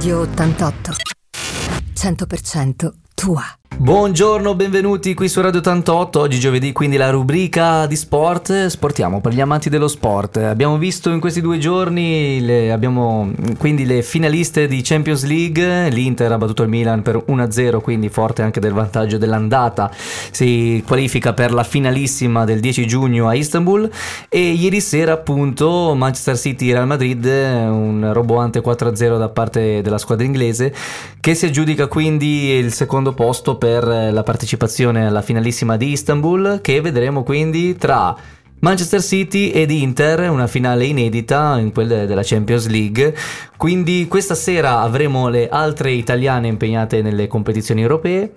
Radio 88. 100% tua. Buongiorno, benvenuti qui su Radio 88, oggi giovedì quindi la rubrica di sport, sportiamo per gli amanti dello sport. Abbiamo visto in questi due giorni le, abbiamo, quindi le finaliste di Champions League, l'Inter ha battuto il Milan per 1-0, quindi forte anche del vantaggio dell'andata, si qualifica per la finalissima del 10 giugno a Istanbul. E ieri sera appunto Manchester City Real Madrid, un roboante 4-0 da parte della squadra inglese che si aggiudica quindi il secondo posto per la partecipazione alla finalissima di Istanbul che vedremo quindi tra Manchester City ed Inter, una finale inedita in quella della Champions League. Quindi questa sera avremo le altre italiane impegnate nelle competizioni europee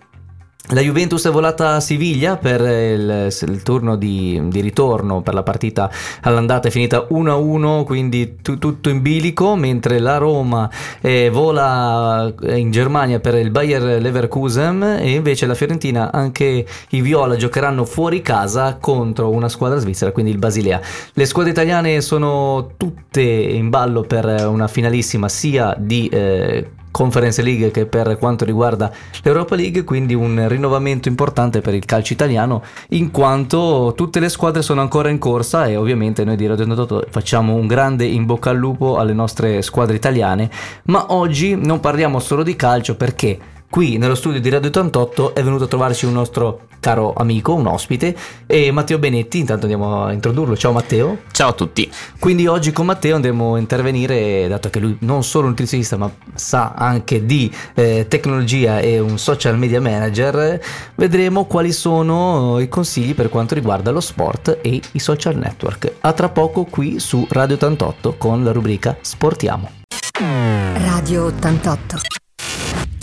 la Juventus è volata a Siviglia per il, il turno di, di, ritorno per la partita all'andata è finita 1-1 quindi tu, tutto in bilico mentre la Roma eh, vola in Germania per il Bayer Leverkusen e invece la Fiorentina anche i Viola giocheranno fuori casa contro una squadra svizzera quindi il Basilea. Le squadre italiane sono tutte in ballo per una finalissima sia di eh, Conference League che per quanto riguarda l'Europa League, quindi un rinnovamento importante per il calcio italiano in quanto tutte le squadre sono ancora in corsa e ovviamente noi di Radio 88 facciamo un grande in bocca al lupo alle nostre squadre italiane, ma oggi non parliamo solo di calcio perché qui nello studio di Radio 88 è venuto a trovarci un nostro caro amico, un ospite, e Matteo Benetti. Intanto andiamo a introdurlo. Ciao Matteo. Ciao a tutti. Quindi oggi con Matteo andremo a intervenire, dato che lui non solo un nutrizionista, ma sa anche di eh, tecnologia e un social media manager, vedremo quali sono i consigli per quanto riguarda lo sport e i social network. A tra poco qui su Radio 88 con la rubrica Sportiamo. Radio 88.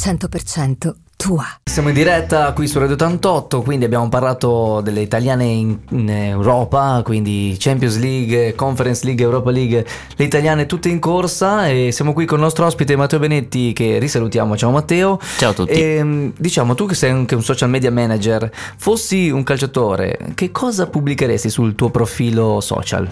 100% tua. Siamo in diretta qui su Radio 88, quindi abbiamo parlato delle italiane in, in, Europa, quindi Champions League, Conference League, Europa League, le italiane tutte in corsa e siamo qui con il nostro ospite Matteo Benetti che risalutiamo. Ciao Matteo. Ciao a tutti. E, diciamo, tu che sei anche un social media manager, fossi un calciatore, che cosa pubblicheresti sul tuo profilo social?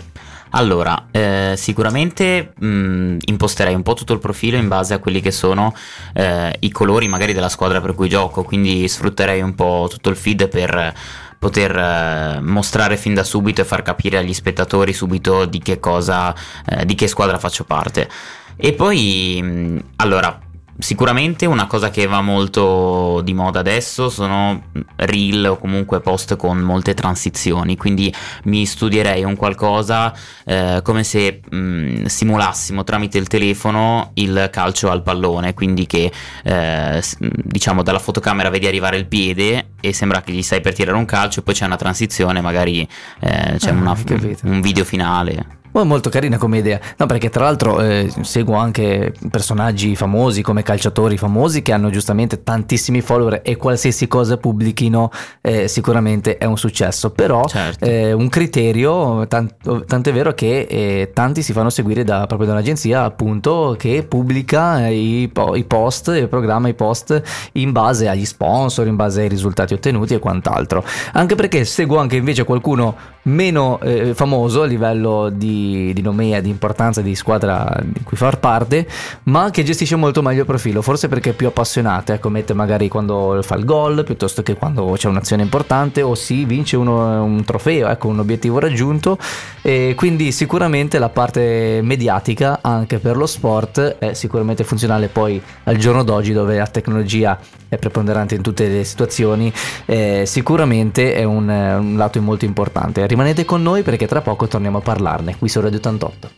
Allora, eh, sicuramente mh, mm, imposterei un po' tutto il profilo in base a quelli che sono eh, i colori magari della squadra per cui gioco, quindi sfrutterei un po' tutto il feed per poter eh, mostrare fin da subito e far capire agli spettatori subito di che cosa, eh, di che squadra faccio parte. E poi, mh, mm, allora, Sicuramente una cosa che va molto di moda adesso sono reel o comunque post con molte transizioni, quindi mi studierei un qualcosa eh, come se mh, simulassimo tramite il telefono il calcio al pallone, quindi che eh, diciamo dalla fotocamera vedi arrivare il piede e sembra che gli stai per tirare un calcio e poi c'è una transizione, magari eh, c'è ah, una, un video finale. Oh, molto carina come idea. No, perché tra l'altro eh, seguo anche personaggi famosi come calciatori famosi che hanno giustamente tantissimi follower e qualsiasi cosa pubblichino eh, sicuramente è un successo. Però certo. eh, un criterio, tanto, tanto, è vero che eh, tanti si fanno seguire da, proprio da un'agenzia appunto che pubblica i, i post, il programma i post in base agli sponsor, in base ai risultati ottenuti e quant'altro. Anche perché seguo anche invece qualcuno meno eh, famoso a livello di, di nomea, di importanza di squadra di cui far parte, ma che gestisce molto meglio il profilo, forse perché è più appassionato, ecco, mette magari quando fa il gol piuttosto che quando c'è un'azione importante o si vince uno, un trofeo, ecco, un obiettivo raggiunto. E quindi sicuramente la parte mediatica anche per lo sport è sicuramente funzionale poi al giorno d'oggi dove la tecnologia è preponderante in tutte le situazioni, eh, sicuramente è un, un lato molto importante. Rimanete con noi perché tra poco torniamo a parlarne. Qui su Radio 88.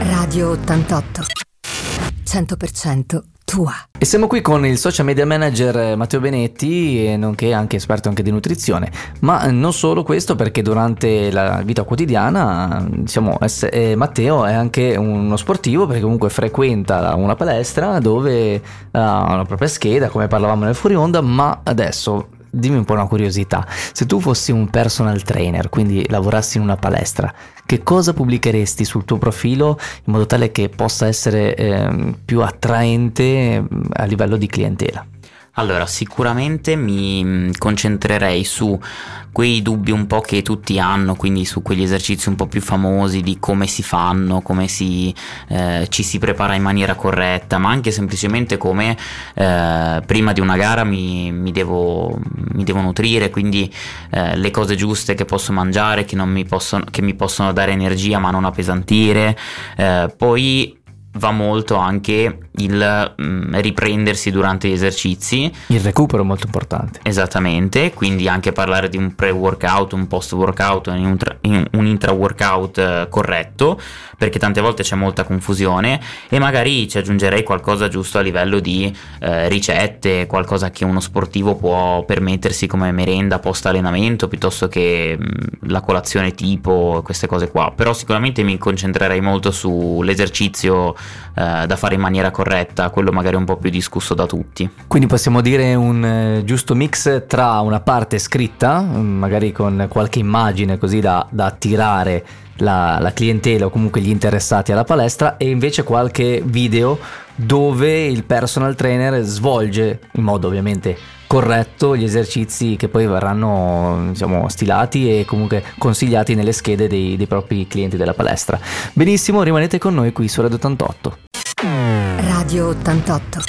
Radio 88 100% tua. E siamo qui con il social media manager eh, Matteo Benetti, nonché anche esperto anche di nutrizione, ma non solo questo perché durante la vita quotidiana diciamo, eh, Matteo è anche uno sportivo perché comunque frequenta una palestra dove ha una propria scheda come parlavamo nel fuori onda, ma adesso dimmi un po' una curiosità, se tu fossi un personal trainer, quindi lavorassi in una palestra, che cosa pubblicheresti sul tuo profilo in modo tale che possa essere eh, più attraente a livello di clientela? Allora, sicuramente mi mm, concentrerei su quei dubbi un po' che tutti hanno, quindi su quegli esercizi un po' più famosi di come si fanno, come si, eh, ci si prepara in maniera corretta, ma anche semplicemente come eh, prima di una gara mi, mi, devo, mi devo, nutrire, quindi eh, le cose giuste che posso mangiare, che, mi possono, che mi possono dare energia ma non appesantire. Eh, poi va molto anche il mm, riprendersi durante gli esercizi. Il recupero è molto importante. Esattamente, quindi anche parlare di un pre-workout, un post-workout, un, tra- un intra-workout eh, corretto, perché tante volte c'è molta confusione e magari ci aggiungerei qualcosa giusto a livello di eh, ricette, qualcosa che uno sportivo può permettersi come merenda post allenamento piuttosto che mh, mm, la colazione tipo, queste cose qua. Però sicuramente mi concentrerei molto sull'esercizio eh, da fare in maniera corretta, quello magari un po' più discusso da tutti. Quindi possiamo dire un eh, giusto mix tra una parte scritta, mm, magari con qualche immagine così da, da attirare la, la, clientela o comunque gli interessati alla palestra e invece qualche video dove il personal trainer svolge in modo ovviamente corretto gli esercizi che poi verranno diciamo, stilati e comunque consigliati nelle schede dei, dei propri clienti della palestra. Benissimo, rimanete con noi qui su Radio 88. Radio 88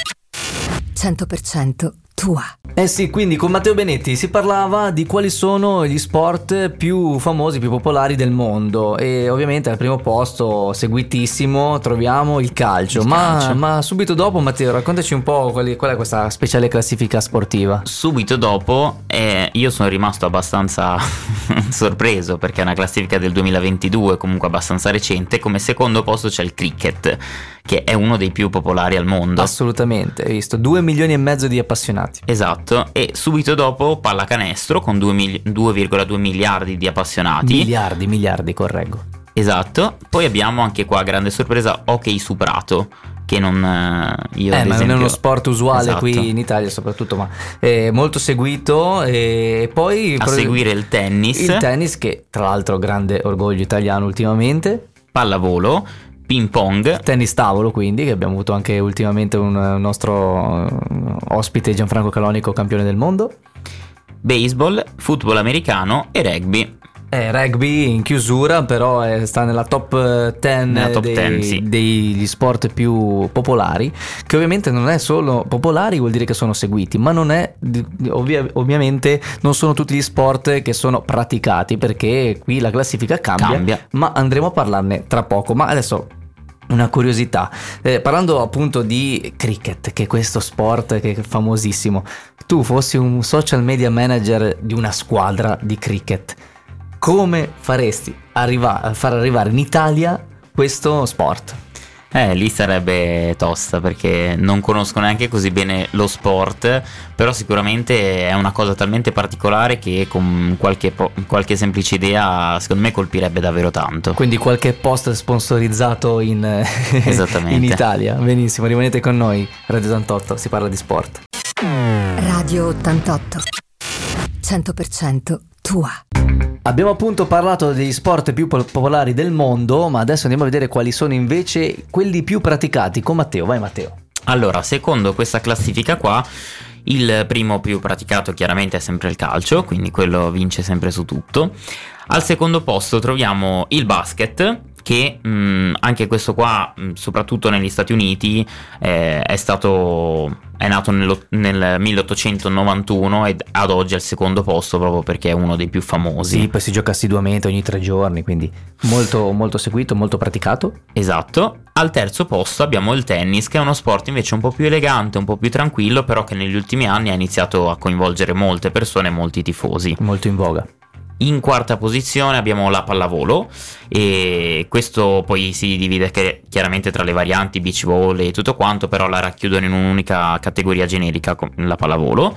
100% tua. Eh sì, quindi con Matteo Benetti si parlava di quali sono gli sport più famosi, più popolari del mondo e ovviamente al primo posto, seguitissimo, troviamo il calcio. Il ma, calcio. ma, subito dopo Matteo, raccontaci un po' qual è questa speciale classifica sportiva. Subito dopo eh, io sono rimasto abbastanza sorpreso perché è una classifica del 2022, comunque abbastanza recente, come secondo posto c'è il cricket che è uno dei più popolari al mondo. Assolutamente, hai visto, 2 milioni e mezzo di appassionati. Esatto, e subito dopo pallacanestro con 2,2 miliardi di appassionati. Miliardi, miliardi, correggo. Esatto, poi abbiamo anche qua, grande sorpresa, hockey su prato che non eh, io eh, ma esempio... non è uno sport usuale esatto. qui in Italia soprattutto ma è molto seguito e poi a seguire il tennis il tennis che tra l'altro grande orgoglio italiano ultimamente pallavolo ping pong. Tennis tavolo quindi, che abbiamo avuto anche ultimamente un nostro uh, ospite Gianfranco Calonico, campione del mondo. Baseball, football americano e rugby. Eh, rugby in chiusura, però è, sta nella top 10 dei, sì. degli sport più popolari, che ovviamente non è solo popolari, vuol dire che sono seguiti, ma non è, ovvia, ovviamente non sono tutti gli sport che sono praticati, perché qui la classifica cambia, cambia. ma andremo a parlarne tra poco. Ma adesso una curiosità, eh, parlando appunto di cricket, che è questo sport che è famosissimo, tu fossi un social media manager di una squadra di cricket, come faresti arriva- far arrivare in Italia questo sport? Eh, lì sarebbe tosta perché non conosco neanche così bene lo sport, però sicuramente è una cosa talmente particolare che con qualche, qualche semplice idea secondo me colpirebbe davvero tanto. Quindi qualche post sponsorizzato in, in Italia. Benissimo, rimanete con noi. Radio 88, si parla di sport. Radio 88, 100% tua. Abbiamo appunto parlato degli sport più popolari del mondo, ma adesso andiamo a vedere quali sono invece quelli più praticati con Matteo. Vai Matteo. Allora, secondo questa classifica qua, il primo più praticato chiaramente è sempre il calcio, quindi quello vince sempre su tutto. Al secondo posto troviamo il basket, che mh, mm, anche questo qua, mh, mm, soprattutto negli Stati Uniti, eh, è stato è nato nel 1891 ed ad oggi è al secondo posto proprio perché è uno dei più famosi. Sì, poi si gioca assiduamente ogni tre giorni, quindi molto, molto seguito, molto praticato. Esatto. Al terzo posto abbiamo il tennis, che è uno sport invece un po' più elegante, un po' più tranquillo, però che negli ultimi anni ha iniziato a coinvolgere molte persone e molti tifosi. Molto in voga. In quarta posizione abbiamo la pallavolo e questo poi si divide chiaramente tra le varianti beach volley e tutto quanto, però la racchiudono in un'unica categoria generica, la pallavolo.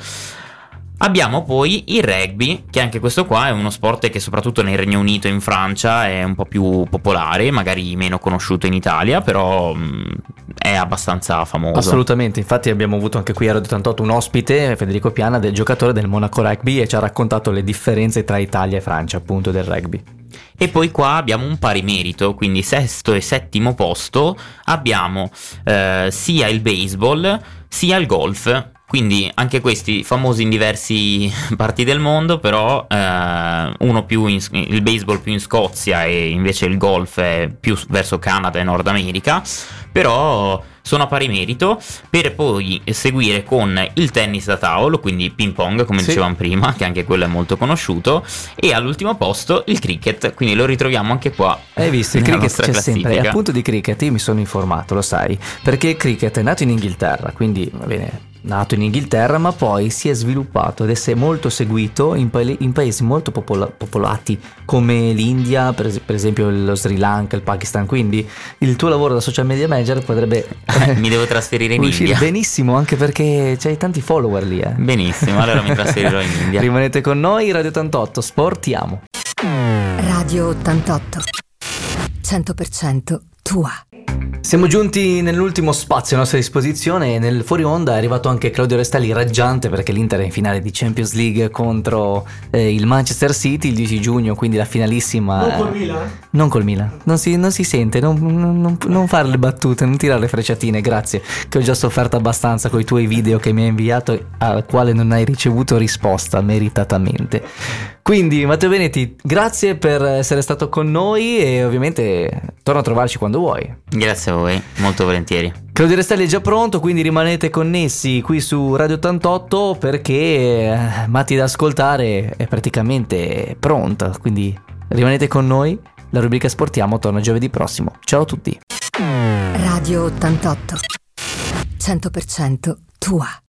Abbiamo poi il rugby, che anche questo qua è uno sport che soprattutto nel Regno Unito e in Francia è un po' più popolare, magari meno conosciuto in Italia, però mh, è abbastanza famoso. Assolutamente, infatti abbiamo avuto anche qui a Radio 88 un ospite, Federico Piana, del giocatore del Monaco Rugby e ci ha raccontato le differenze tra Italia e Francia appunto del rugby. E poi qua abbiamo un pari merito, quindi sesto e settimo posto abbiamo eh, sia il baseball sia il golf Quindi anche questi famosi in diversi parti del mondo, però eh, uno più in, il baseball più in Scozia e invece il golf è più verso Canada e Nord America, però sono a pari merito per poi seguire con il tennis da tavolo, quindi ping pong come sì. dicevamo prima, che anche quello è molto conosciuto, e all'ultimo posto il cricket, quindi lo ritroviamo anche qua. Hai visto, il cricket c'è sempre, e appunto di cricket io mi sono informato, lo sai, perché il cricket è nato in Inghilterra, quindi va bene nato in Inghilterra, ma poi si è sviluppato ed è molto seguito in, pa- in paesi molto popola- popolati come l'India, per, es- per, esempio lo Sri Lanka, il Pakistan. Quindi il tuo lavoro da social media manager potrebbe. Eh, mi devo trasferire in India. Benissimo, anche perché c'hai tanti follower lì. Eh. Benissimo, allora mi trasferirò in India. Rimanete con noi, Radio 88, sportiamo. Radio 88, 100% tua. Siamo giunti nell'ultimo spazio a nostra disposizione e nel fuori onda è arrivato anche Claudio Restelli raggiante perché l'Inter è in finale di Champions League contro eh, il Manchester City il 10 giugno, quindi la finalissima... Non col Milan? Non col Milan, non si, non si sente, non, non, non, fare le battute, non tirare le frecciatine, grazie, che ho già sofferto abbastanza con i tuoi video che mi hai inviato al quale non hai ricevuto risposta meritatamente. Quindi Matteo Venetti, grazie per essere stato con noi e ovviamente torna a trovarci quando vuoi. Grazie a voi, molto volentieri. Claudio Restelli è già pronto, quindi rimanete connessi qui su Radio 88 perché eh, Matti da ascoltare è praticamente pronta, quindi rimanete con noi. La rubrica Sportiamo torna giovedì prossimo. Ciao a tutti. Radio 88 100% tua.